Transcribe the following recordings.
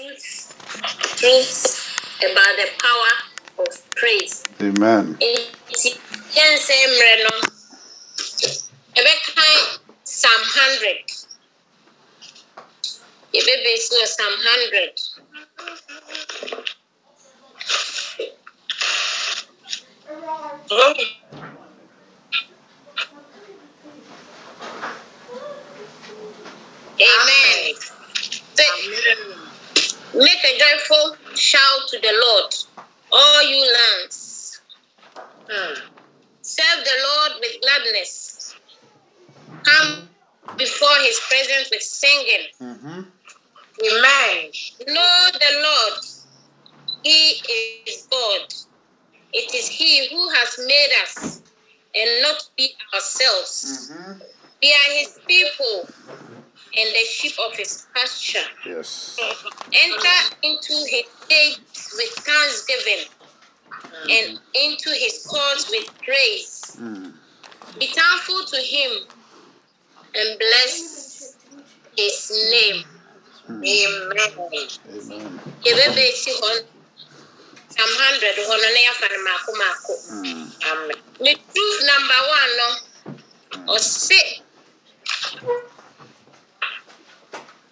truth, truth about the power of praise. Amen. Nti yɛn sɛ mmerɛ no, yɛbɛkan Psalm 100. Yɛbɛbɛsi wɔ Psalm 100. Amen. Say, Make a joyful shout to the Lord, all you lands. Serve the Lord with gladness. Come before his presence with singing. Mm-hmm. Amen. Know the Lord. He is God. It is he who has made us and not we ourselves. Mm-hmm. We are his people and the sheep of his pasture. Yes. Enter into his gates with thanksgiving and into his courts with praise. Mm. Be thankful to him and bless his name. Hmm. Amen. Amen. Yɛbɛbɛsi hɔ Psalm 100 hɔ no na yɛafa no maako maako. Hmm. Amen. The truth number one no, hmm. ɔse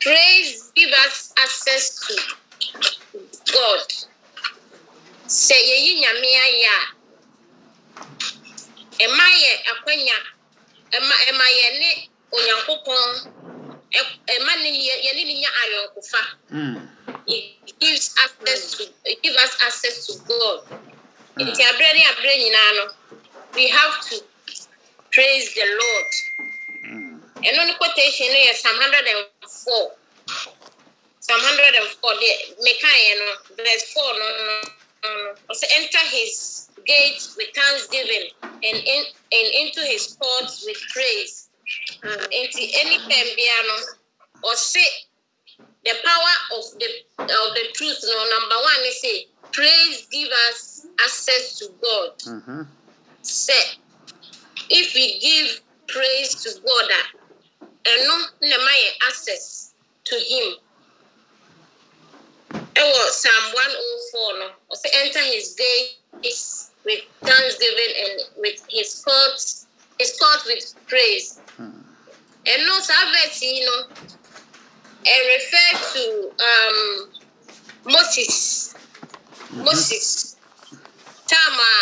praise give us access to God. Sɛ yɛyi nyame ayɛ a, ɛma yɛ akwanya, ɛma ɛma yɛ ne Onyankopɔn, ɛma ne yɛ yɛne ne nya ayɔnkofa. Mm. It gives access to it gives us access to God. Nti abere ne abere nyinaa no, we have to praise the Lord. Mm. ɛno no quotation no yɛ psalm hundred and four psalm hundred and four deɛ mekaeɛ no verse four no no no ɔsɛ enter his gates with thanksgiving and in and into his courts with praise nti anytime bia no ɔse the power of the of the truth no number one ne say praise give us access to God Mm-hmm. sɛ if we give praise to God a ɛno na ma yɛ access to him. Ɛwɔ psalm one oh four no. Ɔsɛ enter his gates with thanksgiving and with his courts his courts with praise. Ɛno saa verse yi no. Ɛrefer to um, Moses. Moses. Time a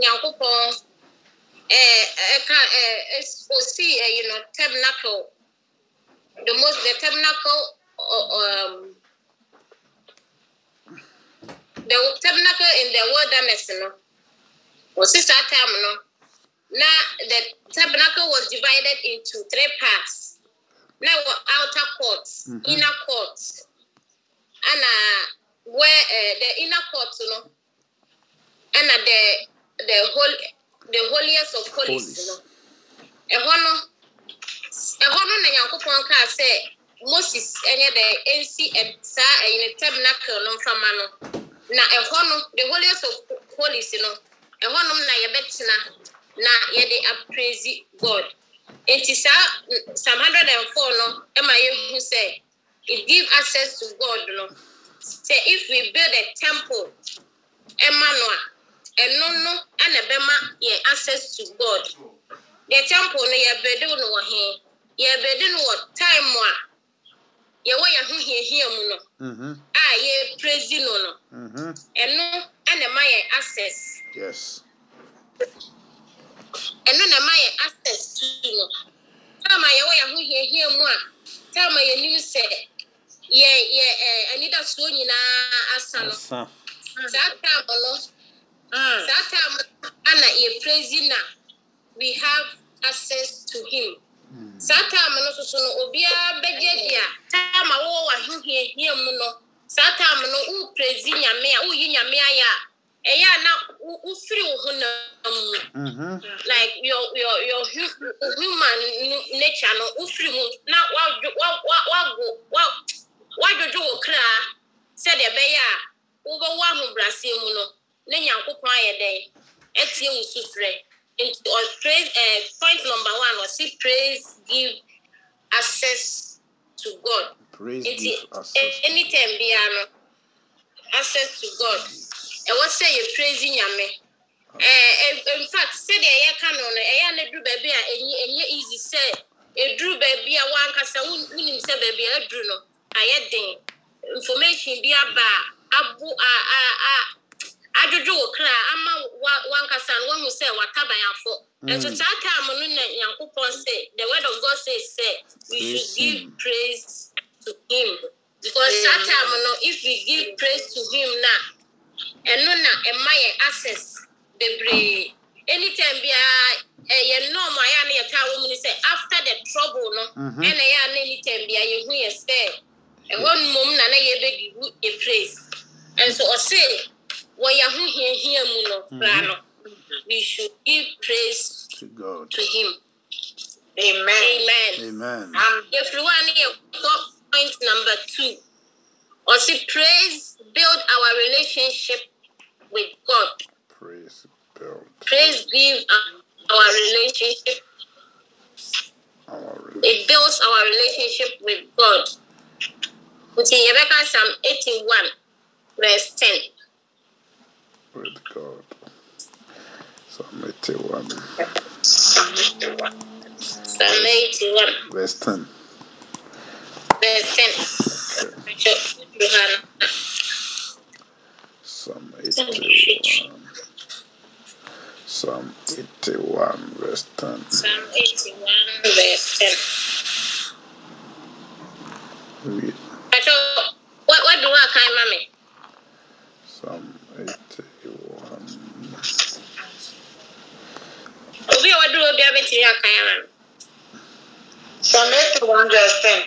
nyankopɔn eh, ɛka es- osii ɛyi no tabernacle the most the tabernacle um, the tabernacle in the wilderness no osi saa time no na the tabernacle was divided into three parts. Na wɔ outer court inner court ana where uh, the inner court no ɛna the the whole the holiest of holies Holies. no ɛhɔ no ɛhɔ no na nyankopɔn kaa sɛ moses ɛnyɛ dɛ ɛnsi saa ɛyi ne tabernacle no mfama no. Na ɛhɔ no the holiest of holies no ɛhɔ nom na yɛbɛtena na yɛde apraise god. Nti saa psalm hundred and four no ɛma yɛhu sɛ it give access to god no. Sɛ if we build a temple ɛma no a ɛno no ɛna ɛbɛma yɛn access to god. The temple no yɛbɛde no wɔ he? Yɛbɛde no wɔ time a yɛwɔ yɛn ho hiahia mu no Mm-hmm. a yɛpraise no no. Mm-hmm. ɛno ɛna ɛma yɛn access. Yes. ɛno na ɛma yɛn access to no. Time a yɛwɔ yɛn ho hiahia mu a time a yɛnim sɛ yɛ yɛ ɛɛ anidasoɔ nyinaa asa no. Saa time no saa time no ana yɛ praise na we have access to him saa time no soso no obiara bɛgye di a time a wɔwɔ w'ahohiahia mu no saa time no wo praise nyame a woyi nyame ayɛ a ɛyɛ a na wo- wofiri wo honam mu. Mm-hmm. like your your your hu- human nature no wofiri mu na wago wa- wadwodwo wo kraa sɛdeɛ ɛbɛyɛ a wobɛwɔ ahobrɛaseɛ mu no na nyankopɔn ayɛ dɛn? Atie wo sufrɛ nti ɔ- praise eh, point number one ɔse praise give access to god. Praise nti give us. a- anytime biara no access to god. Ɛwɔ sɛ yɛ praise nyame ɛɛ in fact sɛdeɛ yɛka no no ɛyɛ na duru baabi a ɛnyɛ ɛnyɛ easy sɛ eduru baabi a wankasa wunim sɛ baabi a eduru no. Ayɛ den information bi aba a abo a a a adwodwo wɔ kra ama wa wankasa no wahu sɛ watabayafo nso saa time no na nyankopɔn sɛ the word of god says sɛ we should give praise to him. Because saa time no if we give praise to him na ɛno na ɛma yɛ access bebree. Anytime biara ɛyɛ norm a yɛ a na yɛka wɔ mu no sɛ after the trouble no Mhm. ɛna yɛ a na anytime biara yɛhu yɛ sɛ ɛhɔ mmom na na yɛbɛgivu yɛ praise. Ɛnso ɔse wɔyɛ ahohiahia mu no koraa no we should give praise To God. to him. Amen. amen. Amen. Amen. yɛfiri hɔ a ne yɛkɔ point number two ɔse praise build our relationship with god. Praise build. Praise give our relationship. Our relationship it builds our relationship with god. Nti yɛbɛka psalm 81 verse 10 with God. Psalm 81, psalm 81 verse 10. verse 10 Matthew, Psalm 81. Psalm 81, verse 10. psalm 81 verse 10 Read. Oh, what, what do I kind mommy? Psalm 81. obi a waduru obi abɛtumi aka ya ma Psalm 81 verse 10.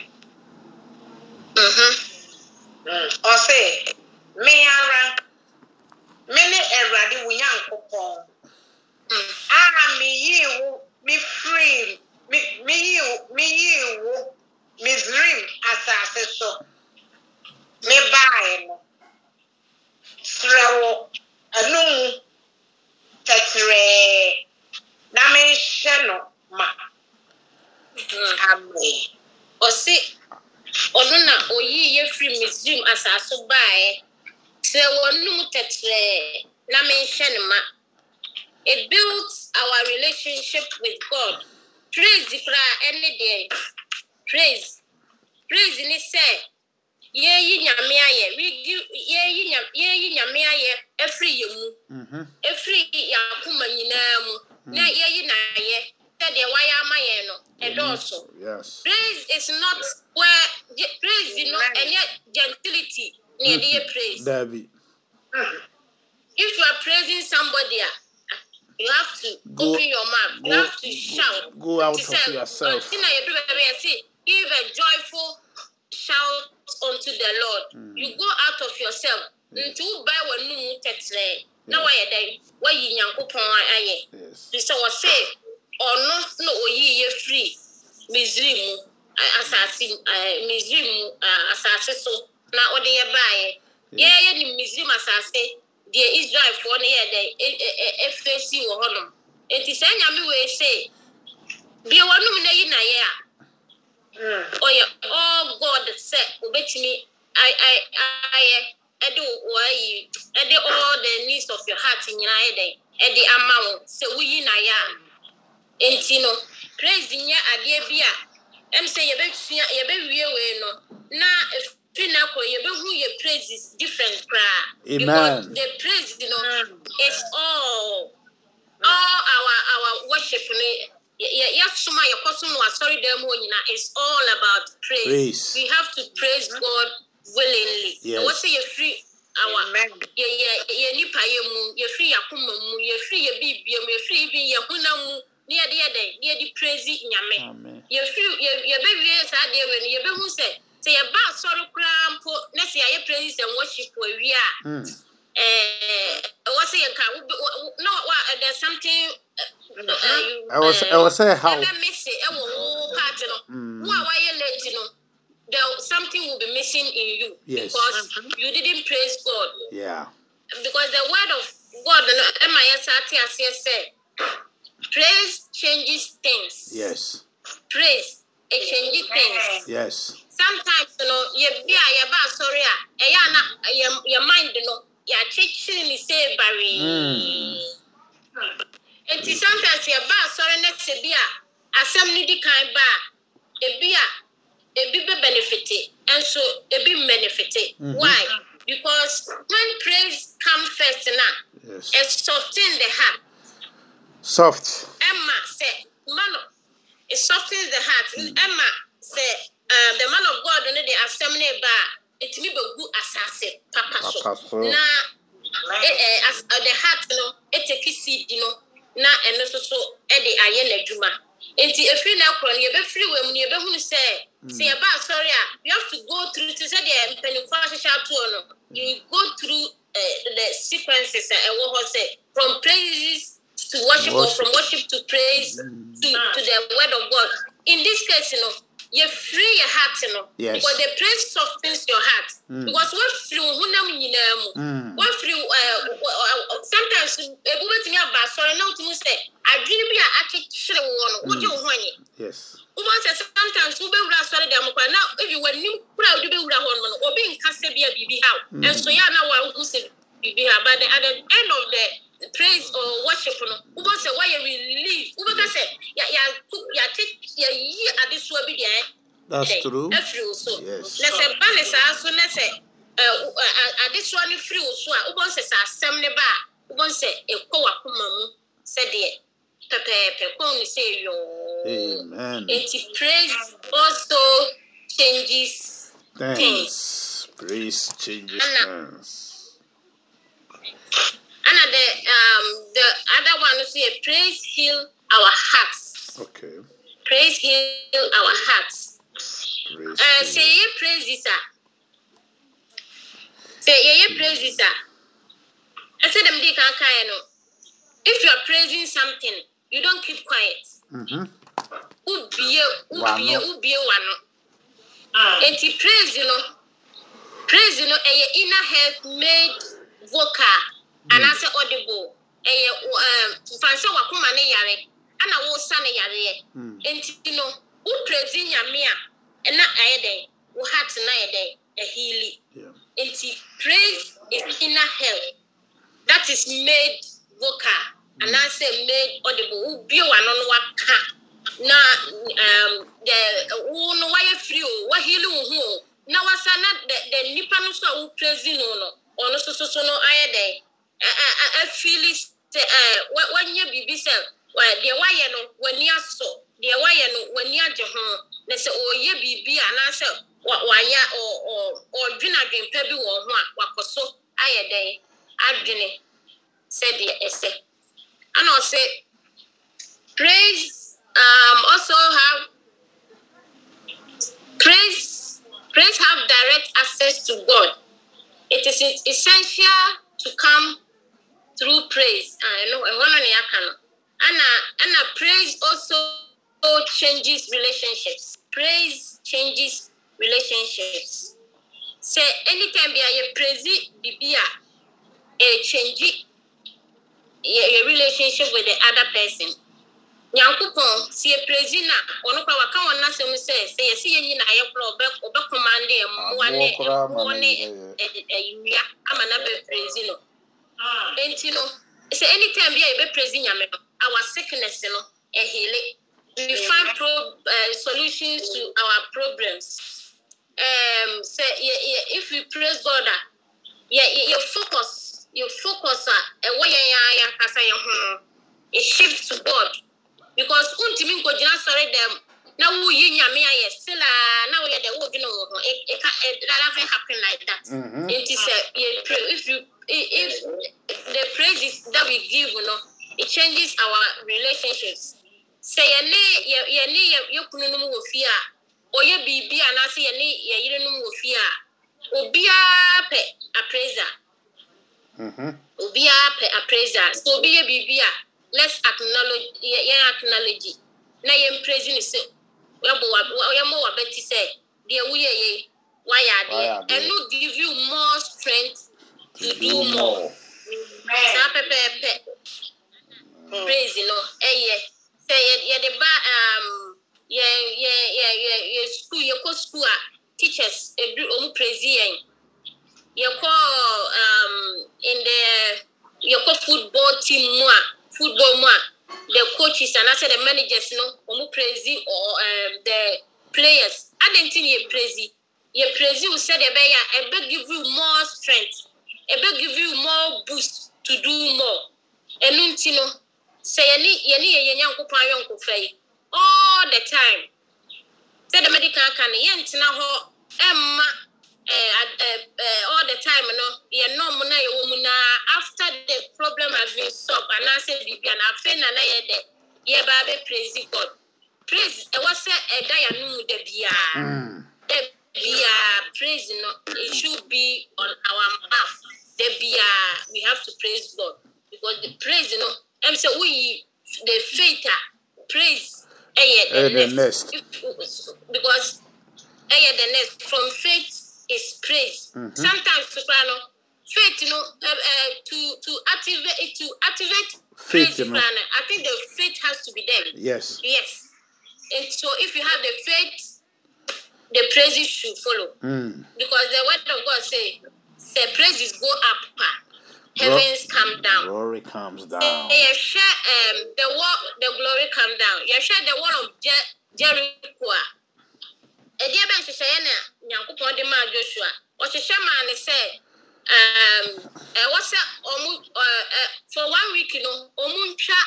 Mhm. Mm. Ɔse, me ara, me ne Awurade wo Nyankopɔn Mm. a meyii wo, mefiri, me- meyii wo- meyii wo Misraim asase so. Mebaeɛ no, serɛ wo ɛno mu tɛtrɛɛ na menhyɛ no ma. Mhm. Amen. ɔse ɔno na oyii yɛ firi misrim asase baeɛ sɛ wɔnom tɛtrɛɛ na menhyɛ ne ma. It builds our relationship with god. Praise koraa ɛne deɛ praise. Praise ne sɛ yɛyi nyame ayɛ. Yɛyi nyam- yɛyi nyame ayɛ afiri yɛ mu. Mm-hmm. efiri yɛn akoma nyinaa mu. Na yɛyi n'ayɛ. Sɛdeɛ wayɛ ama yɛn no ɛdɔɔso. Yes. praise is not where praise you know no ɛnyɛ gentility na yɛde yɛ praise. David. Mm-hmm. if you are praising somebody ah, you have to Go- open your mouth you have to shout go out of sɛ, yourself. ɔnti na yɛdu baabi a yɛse give a joyful shout unto the lord. Mm. you go out of yourself. Nti wobae w'anum mu tɛtrɛɛ. Na Yeah. wayɛ dɛn? Wayi nyankopɔn ayɛ. Fi sɛ wɔse ɔno na oyii yɛ firi misiri mu asase ɛɛ, misiri mu a, asase so na ɔde yɛ baeɛ. Yɛyɛ ne misiri asase. Deɛ israelfoɔ no yɛ dɛ efesi wɔ hɔnom. Nti sɛ nyame wei se deɛ wɔnom na yi na yɛ a Mm. ɔyɛ all god sɛ obetumi ay- ay- ayɛ ɛde wɔayi ɛde all the needs of your heart nyinaa yɛ dɛ ɛde ama wo sɛ woyi na yɛ a. Nti no praise nyɛ adeɛ bi a ɛm sɛ yɛbɛsua yɛbɛwie wei no na efiri na kɔ yɛbɛhu yɛ praises different koraa because the praise you know is all all our our worship no yɛsom a yɛkɔsom no asɔredan mu hɔ nyinaa is all about praise. Praise. we have to praise god willingly Yes. ɛwɔ sɛ yɛfiri our Amen. yɛ yɛ yɛ nipa yɛ mu yɛfiri yɛakoma mu yɛfiri yɛ bibia mu yɛfiri even yɛ honam mu ne yɛde yɛ dɛn ne yɛde praise nyame Amen. yɛfiri yɛ yɛbɛwie saa deɛ wei no yɛbɛhu sɛ sɛ yɛba asɔre koraa mpo na sɛ yɛayɛ praise and worship wɔ awie a Mm. eh, ɛwɔ sɛ yɛnka na there's something I was, I was saying how. ɛbɛ miss it ɛwɔ wo part no Mm. wo a wayɛ late no there something will be missing in you Yes. because you didn't praise God Yeah. because the word of God no ɛma yɛ saa te aseɛ sɛ praise changes things. Yes. praise it changes things. Yes. sometimes yɛbi a yɛba asɔre a ɛyɛ a na yɛ yɛ mind no yɛakyekyere ne sɛ baree nti sometimes yɛba asɔre no te bi a asɛm no di kan ba a ebi a ebi bɛ benefit nso ebi benefit mm-hmm. why? Because when praise come first na Yes. it soften the heart Soft. Emma said, man, it softens the heart. Emma said, uh, the man of God, no, the assembly bar, it me be good assassin, papa Papa so. so. Na, eh, eh, as, uh, the heart, no, it take seed, you know, na, and also so, eh, the ayen juma. Enti efiri na koro no yɛbɛfiri wɔ mu no yɛbɛhunu sɛ sɛ yɛba asɔre a you have to go through te sɛ deɛ mpanyinfoɔ ahyehyɛ atoɔ no you go through uh, the sequences a ɛwɔ hɔ sɛ from praises to worship, or from worship to praise to, to the word of God. In this case, you know, you free your heart, you know, Yes. because the praise softens your heart. Because what through hunam nyinaa mu, Mm. what through uh, uh, sometimes ebu betumi aba asɔre na otumi sɛ adwene bi a akyekyere wɔ no wogye wo ho anyi. Yes. wobɛhu sɛ sometimes wobɛwura asɔre dɛm kora na ebi w'anim kora a wode bɛwura hɔ no no obi nka sɛ bi a biribi haw ɛnso yɛ a na wahu sɛ biribi haw but at the end of the praise or worship no. Wobɛhu sɛ woayɛ relief wobɛka sɛ yɛ- yɛato- yɛate- yɛyi adesoa bi deɛ That's true. afiri wo so Yes. na sɛ ba ne saa so na sɛ ɛ, wo- ɛ, a- adesoa no firi wo so a wobɛhu sɛ sɛ asɛm ne ba. A wobɛhu sɛ ɛkɔ w'akoma mu. Sɛdeɛ pɛpɛɛpɛ kɔn ne sɛ Amen. Enti praise also changes Thanks. Praise changes things. And the um the other one is here praise heal our hearts. Okay. Praise heal our hearts. Praise. Uh, say ye praises ah. Say ye ye praises ah. I said them di kan kan no. If you are praising something, you don't keep quiet. Mhm. Ubie ubie ubie wano. Enti praise you know. Praise you know ɛyɛ inner health made vocal anaasɛ audible. Ɛyɛ fansɛ wakoma ne yare ɛna wosa ne yareɛ. Mm. Enti no wo praise nyame a ɛna ayɛ dɛn wo heart na ayɛ dɛn. Yeah. Nti praise is inner health that is made vocal anaasɛ made audible. Wobie w'ano no waka na um, the wo no wayɛ free o wahili wo ho o na wasa na the the nipa no so a wo praise no no ɔno so so so no ayɛ dɛn afili sɛ wanyɛ biribi sɛ deɛ wayɛ no w'ani asɔ. Deɛ wayɛ no w'ani agye ho. Na sɛ ɔyɛ biribi anaasɛ wa- wayɛ ɔ ɔ ɔdwene adwempa bi wɔ ho a wakɔ so ayɛ dɛn? Adwene sɛdeɛ ɛsɛ. Ɛna ɔsɛ praise um, also have praise praise have direct access to God. It is essential to come through praise. Ah, I know I want to Anna Anna praise also changes relationships. Praise changes relationships. Say anytime be a praise bibi a a change your, relationship with the other person. nyankopɔn sɛ yɛprɛsi na ɔno kora waka wɔ n'asɛm sɛ sɛ yɛsɛ yɛnyi na ayɛ kora ɔbɛ ɔbɛkomande mmoa ne Aboɔ koraa ama mmoɔ no ne ɛ- ama na bɛprɛsi no Mm. enti no sɛ anytime bi a yɛbɛprɛsi nyame no our sickness no ɛhele. We find pro uh, solutions to our problems. Um sɛ yɛ yɛ if we praise god a yɛ yɛ yɛ focus yɛ focus a ɛwɔ yɛn a yɛnkasa yɛn ho no it shift to god. Because wontumi nkɔgyina sɔre dɛm na woyi nyame ayɛ still a na woyɛ dɛ wodwene wo ho it it can it doesn't happen like that. Mhm. nti sɛ yɛ pray if you i- if the praises that we give you know it changes our relationships. Sɛ yɛne yɛ yɛne yɛ kunu nom wɔ fie a ɔyɛ biribi anaasɛ yɛne yɛ yere nom wɔ fie a obiara pɛ appraiser obiara pɛ appraiser. Sɛ obi yɛ biribi a let's acknowledge yɛ yɛn acknowledge na yɛn praise ne sɛ yɛbɔ wa wa- yɛmmɔ wabɛti sɛ deɛ woyɛ yɛ wayɛ Wayɛ adeɛ adeɛ. ɛno give you more strength to do more. saa pɛpɛɛpɛ mm. praise no ɛyɛ Yeah yɛde ba um, yɛ School. yɛkɔ sukuu a teachers you ɔmu praise um, in the you call football team mu football mu the coaches I said the managers no ɔmu praise or um, the players I didn't adantin you praise yɛ praise sɛdeɛ ɛbɛyɛ a ɛbɛ give you more strength. Ɛbɛ give you more boost to do more. Ɛnu nti no sɛ yɛne yɛne yɛ yɛ nyankopɔn ayɔnkofa yi all the time. Sɛ dɛm de kan ka no yɛntena hɔ ɛmma ad- eh, eh, all the time no yɛ norm na yɛwɔ mu na after the problem has been solved anaasɛ biribi a na afei na na yɛ dɛ yɛba abɛ praise god. Praise ɛwɔ sɛ ɛda yɛn mu da biara da biara praise no it should be on our mouth da biara we have to praise god because the praise you know, I'm sɛ we the faith a praise ɛyɛ Ɛyɛ the the next. next because ɛyɛ the next from faith is praise Mhm. sometimes tukura no faith no uh, uh, to to activate to activate Faith, praise you know. i think the faith has to be there Yes. yes and so if you have the faith the praises should follow Mm. because the word of god say say praises go up ah, heavens come down. Glory comes down. yɛhwɛ um, the wall the glory come down. Yɛhwɛ the wall of Je- jericho. A ɛdeɛ bɛn hyehyɛeɛ na nyankopɔn de maa joshua. Ɔhyehyɛ maa ne sɛ um, ɛwɔ sɛ ɔmo uh, uh, for one week no ɔmo ntwa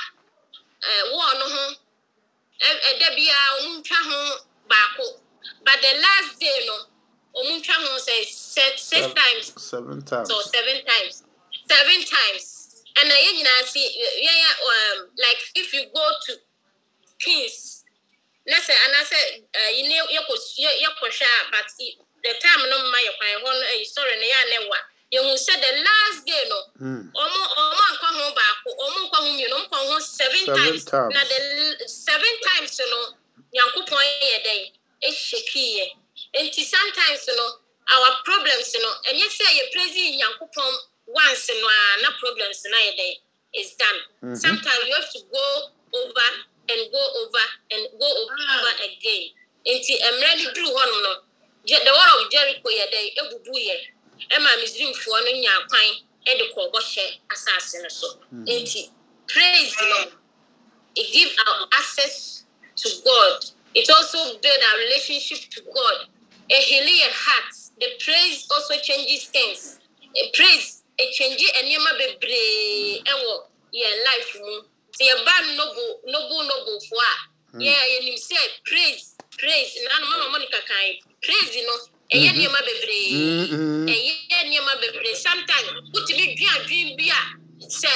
uh, wall no ho. Ɛda biara ɔmo ntwa ho baako. But the last day no ɔmo ntwa ho sɛ six, six Seven- times. Seven times. so seven times. Seven times. Ɛna yɛn see, yeah, yeah, um, like if you go to kings na sɛ anaasɛ ɛyi ne yɛkɔ yɛ- yɛkɔhwɛ a but i- the time no mma yɛ kwan hɔ no ɛyi sɔre no yɛ anɛ wa yɛhu sɛ the last day no. Mm. ɔmo ɔmo ankɔ ho baako ɔmo nkɔ ho mmienu ɔmo kɔ ho seven, Seven times. times. na the seven times no nyankopɔn yɛ dɛn ehyɛ nti sometimes no our problems no ɛnyɛ sɛ yɛ praise nyankopɔn once no a ah, na problems na yɛ dɛn is done. Mhm. sometimes you have to go over and go over and go over ah. again. Nti mmerɛ no duru hɔnom no Je- the wall of jericho yɛ dɛn ebubu yɛ. Ɛma misrimfoɔ no nya kwan ɛde kɔ bɔhyɛ asase no so. Mm-hmm. Nti praise no it gives our access to God. It also builds our relationship to God. A healing your heart. The praise also changes things. Praise, it changes nneɛma bebree ɛwɔ yɛn life mu. Sɛ yɛba noble noble noble fo a, yɛ yɛnim sɛ praise praise na no mama Monica kan praise no ɛyɛ nneɛma bebree. Mm-mm. ɛyɛ nneɛma bebree sometimes wotumi dwe adwene bi a sɛ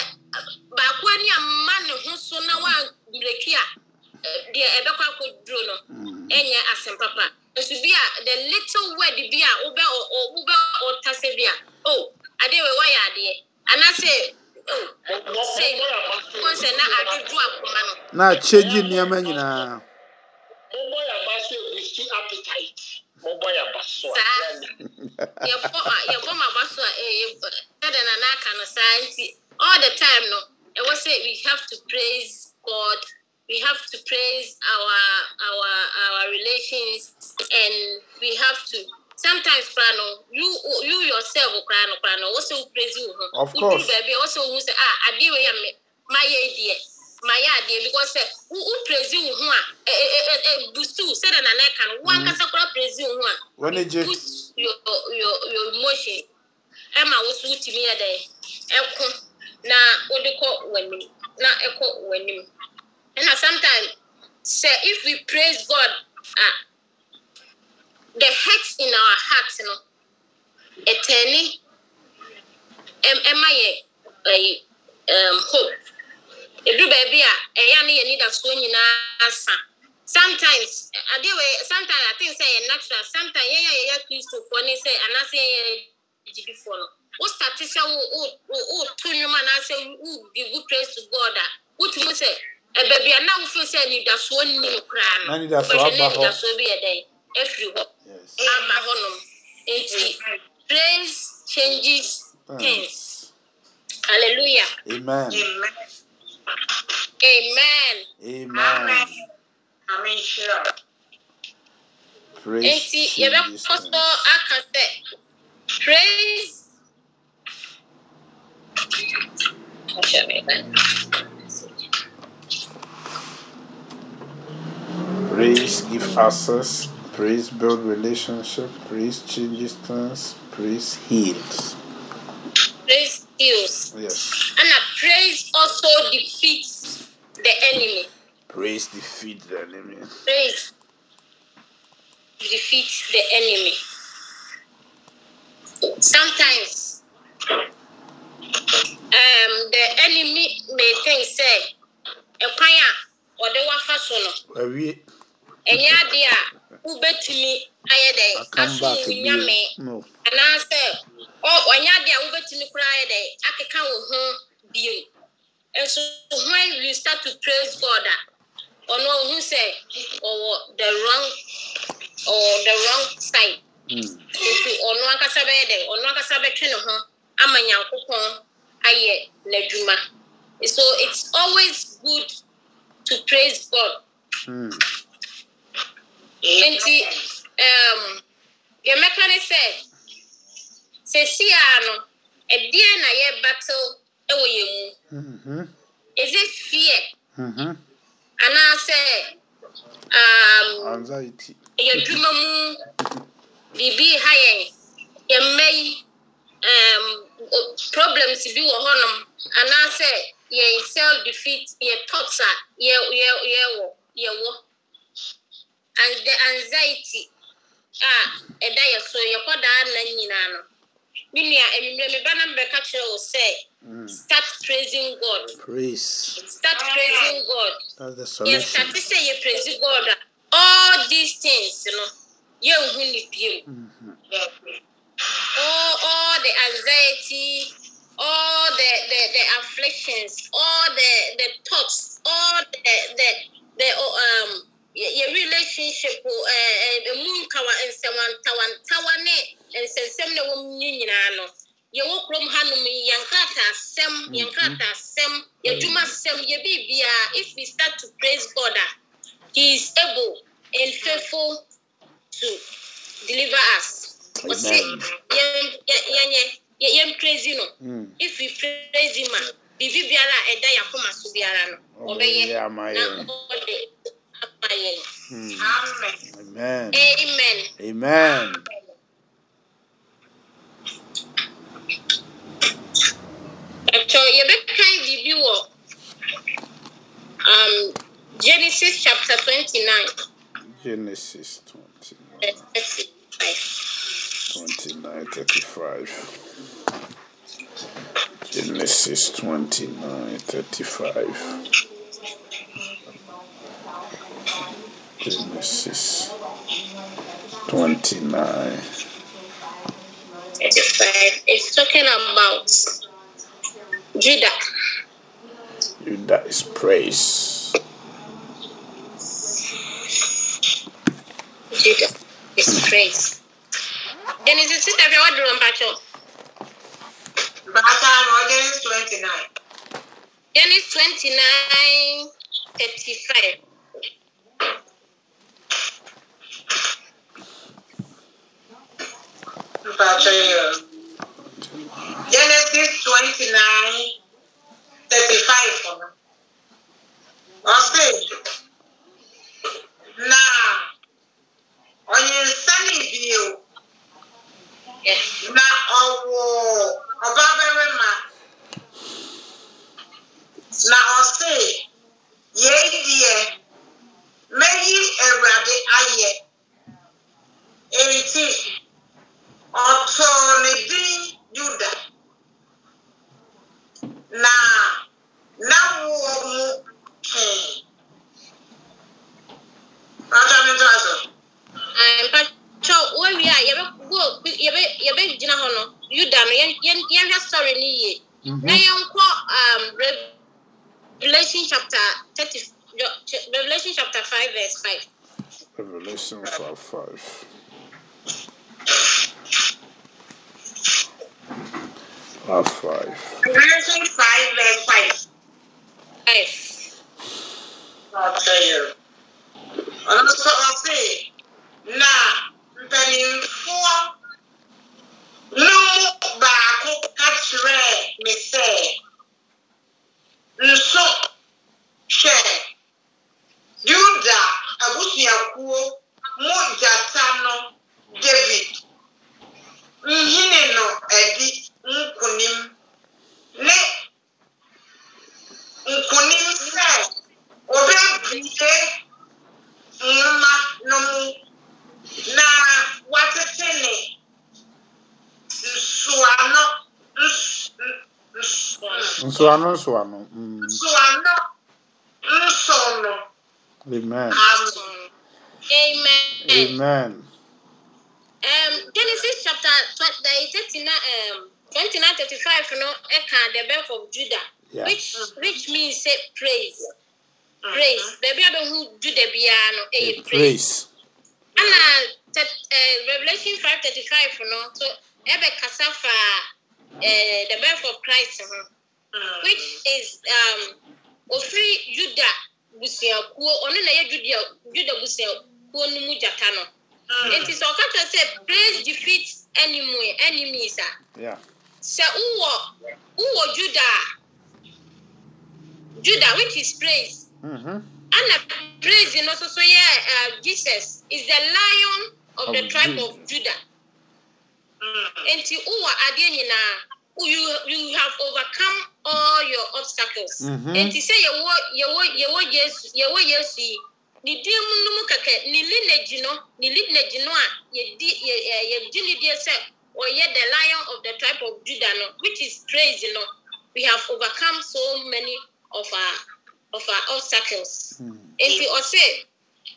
baako ani ama ne ho so na wammerɛki a deɛ ɛbɛkɔ akɔduro no ɛnyɛ asɛm papa nso bi a the little word bi a wobɛ ɔ- ɔ- wobɛ ɔtase bi a o adeɛ wei wayɛ adeɛ anaasɛ o sɛ na adwodwo akoma no Na akyɛgye nneɛma nyinaa. Mobɔ yɛ aba so egusi appetite. Mobɔ yɛ aba so a. Saa. yɛbɔ a yɛbɔ ma ba so a ɛyɛ sɛdeɛ na n'aka no saa nti all the time no ɛwɔ sɛ we have to praise God we have to praise our our our relations and we have to sometimes kora no you you yourself kora no kora no wɔsɛ wo praise ho Of course. woduru baabi a wɔsɛ wo ho sɛ ah adeɛ wei a me mayɛ yi deɛ mayɛ adeɛ because eh, sɛ wo wo praise wo ho a ɛ ɛ ɛ ɛ boost wo sɛdeɛ na n'aka no wo mm. ankasa kora praise wo ho a W'ani gye. boost your your your emotion. Ɛma wo so wotumi yɛ dɛ ɛko na wode kɔ w'anim na ɛkɔ w'anim ɛna sometimes sɛ if we praise god ah the hurt in our heart no ɛtɛni ɛm ɛma yɛ ɛyi um, hope edu baabi a ɛyɛ ne yɛ nidasoɔ nyinaa sa sometimes adeɛ wɔ sometimes i think sɛ yɛ natural sometimes yɛn a yɛyɛ kristofoɔ ne sɛ anaasɛ yɛyɛ gyidifoɔ no wo start sɛ wo wo wo to nnwom anaasɛ wo give praise to god a wotumi sɛ ɛbaabi a na wofeel sɛ nidasoɔ nnim koraa no Na anidasoɔ wobɛhwɛ ne aba hɔ. nidasoɔ bi yɛ dɛn afiri hɔ Yes. aba hɔnom nti praise changes things Thanks. hallelujah Amen. Amen. amen Amen. Amen. Sure. Praise nti changes yɛbɛkɔ so things. aka sɛ praise share me that. Praise give access. Praise build relationship. Praise changes things. Praise heals. Praise heals. Yes. And a praise also defeats the enemy. Praise defeat the enemy. Praise defeats the enemy. Sometimes um, the enemy may think say, a ɔde wafa so no Awie. Ɛnyɛ ade a wobɛtumi ayɛ dɛ aso nyame anaasɛ ɔnyɛ ade a wobɛtumi koraa ayɛ dɛ akeka wo ho bio. Nso when you start to praise god a ɔno ɔhu sɛ ɔwɔ the wrong or the wrong side Mm. nti ɔno ankasa bɛyɛ dɛ ɔno ankasa bɛtwe ne ho ama nyankopɔn ayɛ n'adwuma. So it's always good to praise god. Mm. Nti um, deɛ mɛka ne sɛ sɛsi a no ɛdeɛ na yɛ battle wɔ yɛn mu Mhm. is it fear Mhm. anaasɛ um, Anxiety. yɛ adwuma mu biribi ha yɛn yɛn mma yi um, problems bi wɔ hɔnom anaasɛ yɛn self defeat yɛ thoughts a yɛ yɛ yɛwɔ yɛwɔ and the anxiety a ɛda yɛ so yɛkɔdaa nna nyinaa no me nua anwummerɛ me ba na mbɛka kyerɛ wo sɛ Mm. start praising god Praise. start praising god the yɛsate solution. sɛ yɛ praise god a all these things no yɛnhu ne bio Mhm. all all the anxiety all the the the afflictions all the the thoughts all the the the oh, um your your relationship uh, emu nkawa nsɛwantawantawa ne nsɛnsɛm na wɔn mu nyinaa no yɛwɔ kurom hanom yi yɛn nkrataasɛm yɛn nkrataasɛm yɛn adwumasɛm yɛ biribiara if we start to praise god a he is able and faithful to deliver us. Ɔse Amen. yɛn yɛn yɛn yɛn yɛn praise no. Mm. If we praise him a biribi biara a ɛda yɛn akoma so biara no ɔbɛyɛ Ɔbɛyɛ ama na yɛn. ɔde ama yɛn. Mm. Amen. Amen. Amen. Amen. Ɛtɔ yɛbɛkan biribi wɔ um, Genesis chapter twenty-nine Genesis 20, verse thirty-five. 29, 35. Genesis 29, 35. Genesis 29. 35. It's talking about Judah. Judah is praise. Is praise. Genesis six ẹ̀fẹ̀ wá dúró mpàtjọ́. Bàtà Genesis twenty nine. Genesis twenty nine thirty five. Bàtà yẹ. Genesis twenty nine thirty five ọ̀nà. Ọ̀sẹ̀ na ọ̀yẹ̀nsánì bi o Yes. na ọ̀wọ̀ ọ̀bábẹ́rẹ́mà na ọ̀sẹ̀ yéé diẹ mẹ́yì ẹ̀wúradé ayẹ nsoano nsoano mm. nsoano nson no amen amen Amen. amen Um, Genesis chapter 20, there is 39, um, 29 35, no, Eka, the birth of Judah, Yeah. which which means say praise. Praise. Baby, I don't who Judah piano, A a praise. praise And uh, uh, Revelation 5 35, no, so Ebe Kasafa, uh, the birth of Christ, uh, which is um, Ofri Judah busuakuo ɔno na yɛ Judah Judah busuakuo no mu gyata no. Nti sɛ ɔka kyerɛ sɛ praise defeat enemy enemies a yeah sɛ wowɔ wowɔ Judah a Judah which is praise mm-hmm. ana praise no nso so yɛ uh, Jesus is the lion of the tribe Of of Judah. Nti wowɔ adeɛ nyinaa you you have overcome all your obstacles. Mhm. Nti sɛ yɛwɔ yɛwɔ yɛwɔ Yesu yɛwɔ Yesu yi ne din mu no mu kɛkɛ ne lineage no ne lineage no a yɛdi yɛ yɛ yɛgye ne die sɛ ɔyɛ the lion of the tribe of Judah no which is praise no we have overcome so many of our of our obstacles. Nti ɔse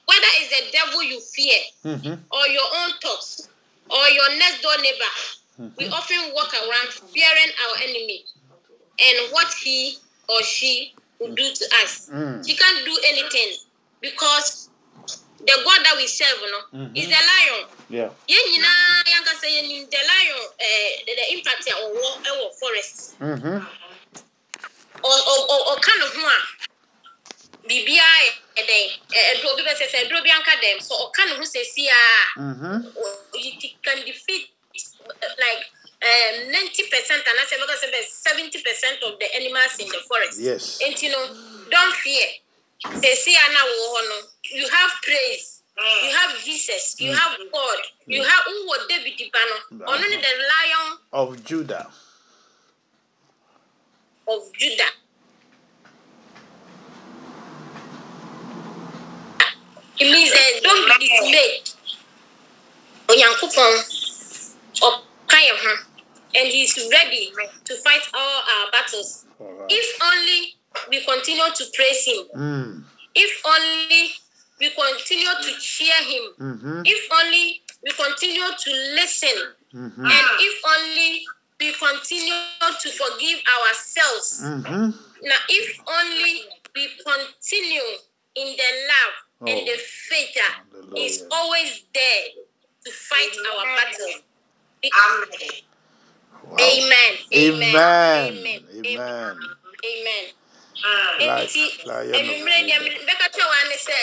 whether it's the devil you fear Mm-hmm. or your own thoughts or your next door neighbor, we often walk around fearing our enemy and what he or she will do to us. Mm. She can't do anything because the God that we serve no, is the lion. yeah nyinaa yankasa yɛnim the lion eh, the, the impact a ɔwɔ ɛwɔ forest. mm-hmm. Ɔ- ɔ- ɔ- ɔka ne ho a biribiara yɛ dɛn Ɛ- ɛduro bi bɛsɛ sɛ ɛduro bi anka dɛm so ɔka ne ho sɛsi a Mm-hmm. you can defeat uh, like um, 90% and I say because 70% of the animals in the forest. Yes. And you know, don't fear. They say Anna Wohono. You have praise. Mm. You have Jesus. You mm. have God. You mm. have who was David Dibano. Only the lion of Judah of Judah. It means that don't be dismayed. Onyankopɔn ɔka yɛn and he's ready to fight all our battles. If only we continue to praise him. mm. If only we continue to cheer him. mm-hmm. If only we continue to listen. Mm-hmm. And if only we continue to forgive ourselves. Mm-hmm. Now, if only we continue in the love and Oh. the faith that is always there to fight our battle. Amen Wow. Amen. Amen. Amen. Amen. Amen. Like- Nti, like you're not ewimmere deɛ ready. me- bɛka kyerɛ wo ara ne sɛ,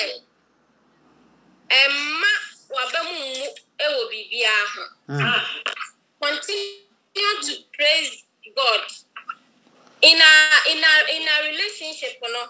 ɛmma w'aba mu mmu wɔ biribiara ho. Mm. continue to praise God in our in our in our relationship, you know.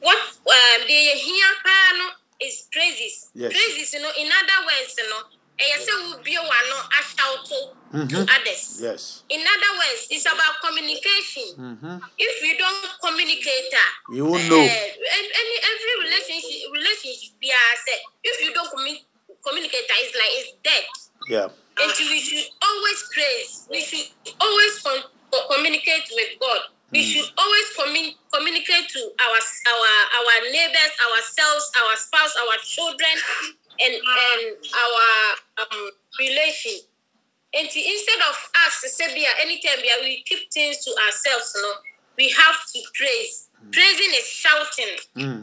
What um, the here no is praises. Yes. Praises, you know. In other words, you know, and you say we be one no a shout to Mhm. others. Yes. In other words, it's about communication. Mm-hmm. If you don't communicate, uh, You won't know. uh, any every relationship relationship as said, if you don't commu- communicate, it's like it's dead. Yeah. And we should always praise. We should always con- co- communicate with God. We should always commun- communicate to our our our neighbors, ourselves, our spouse, our children, and and our um, relation. And instead of us to say, "Bia, anytime bia, we keep things to ourselves, you know, we have to praise. Praising is shouting. Mm.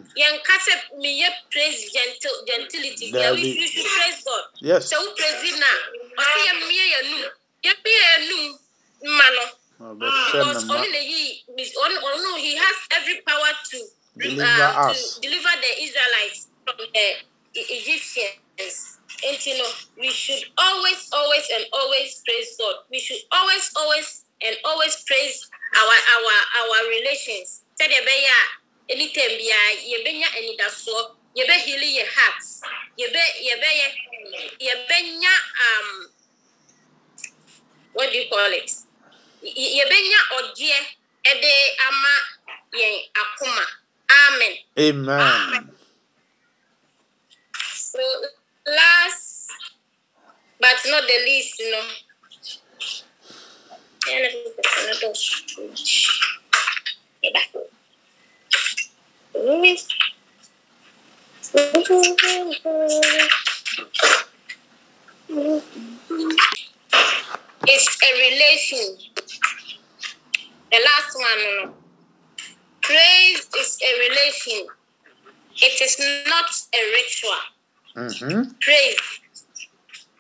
Meyɛ praise gentle, gentility. bia, we, we should praise God Yes. So wo praise na ɔsɛ yɛmmie yɛnum yɛmmie yɛnum ma no Oh, because but send them ɔno na yi ɔno ɔno he has every power to Deliver uh, to deliver the Israelites from the E- Egyptians and you know we should always always and always praise God. We should always always and always praise our our our relations. Sɛdeɛ ɛbɛyɛ a anytime biara yɛbɛnya anidasoɔ yɛbɛheal yɛ heart yɛbɛ yɛbɛyɛ yɛbɛnya um what do you call it? Y- yɛbɛnya ɔgyeɛ ɛde ama yɛn akoma amen. Amen. So last but not the least, you know. It's a relation. The last one. Praise is a relation. It is not a ritual. Mm-hmm. Praise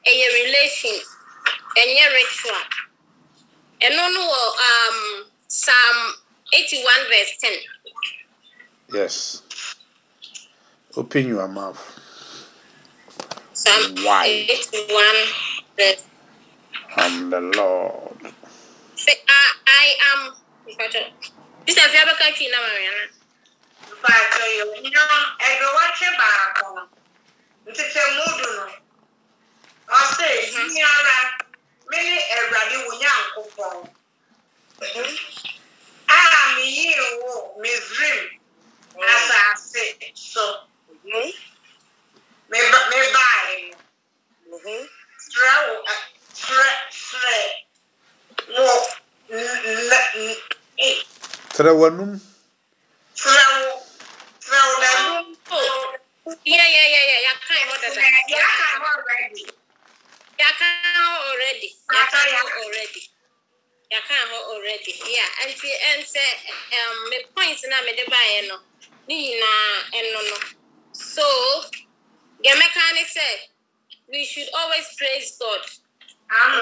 a relation. A ritual. And no, no, um, Psalm 81, verse 10. Yes. Open your mouth. Psalm Why? 81, verse I'm the Lord. Say, I, I am. This is a very country now, Mariana. mpatsɔ yɛ onyina ɛdɔ wɔtwe baako no ntete mudu no ɔsɛ nyara me ne awurade wo nyankopɔn. A meyii wo misrim asase so. Meba mebae no. Frɛ wo ɛ- frɛ frɛ wo n- n- my points now, me the no. Ni na eno no. So, the mechanic say we should always praise God.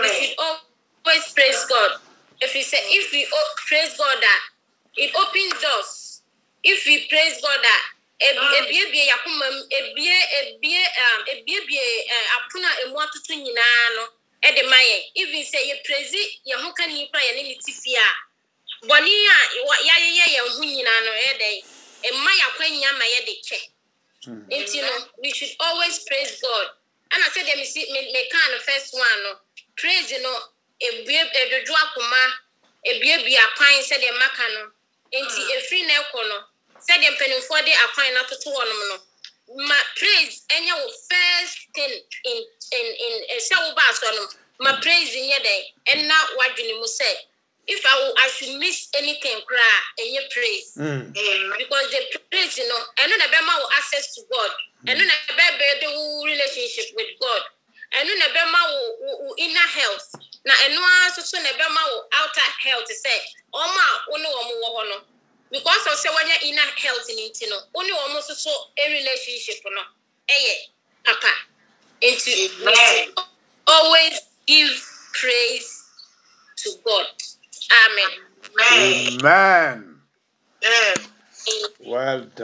We should always praise God. If we say, if we praise God, that it opens doors. If we praise God, that Mm. ebiebie yakoma mu ebie ebie um ebiebie eh, apono a emu atoto nyinaa no ɛde ma yɛn even sɛ yɛ praise yɛn ho ka nipa yɛn ne ne ti fie a bɔnne a yɛayeyɛ yɛn ho nyinaa no ɛyɛ dɛ ɛma yɛakwanya ma yɛde kyɛ. Nti no we should always praise god. Ɛna sɛdeɛ mesi me meka no first one no praise no ebue edwodwo akoma ebiebie akwan sɛdeɛ maka no. Nti efiri na ɛkɔ no sɛdeɛ mpanimfoɔ de akwan no atoto hɔnom no ma praise ɛnyɛ wo first thing in in in ɛsɛ wo ba asɔ no ma praise nyɛ dɛ ɛna wadwene mu sɛ if i i should miss anything koraa ɛnyɛ praise. Mm. amen because the praise you know ɛno na ɛbɛma wo access to god. Ɛno na ɛbɛbɛɛde wo relationship with god. Ɛno na ɛbɛma wo wo wo inner health. Now, ɛno ara nso so na ɛbɛma wo outer health sɛ wɔn a wo ne wɔn wɔ hɔ no. Because of sɛ wɔnyɛ inner health ne ti no wo ne wɔn nso so relationship no ɛyɛ papa nti we Amen. should always give praise to god amen. amen Amen. Well done.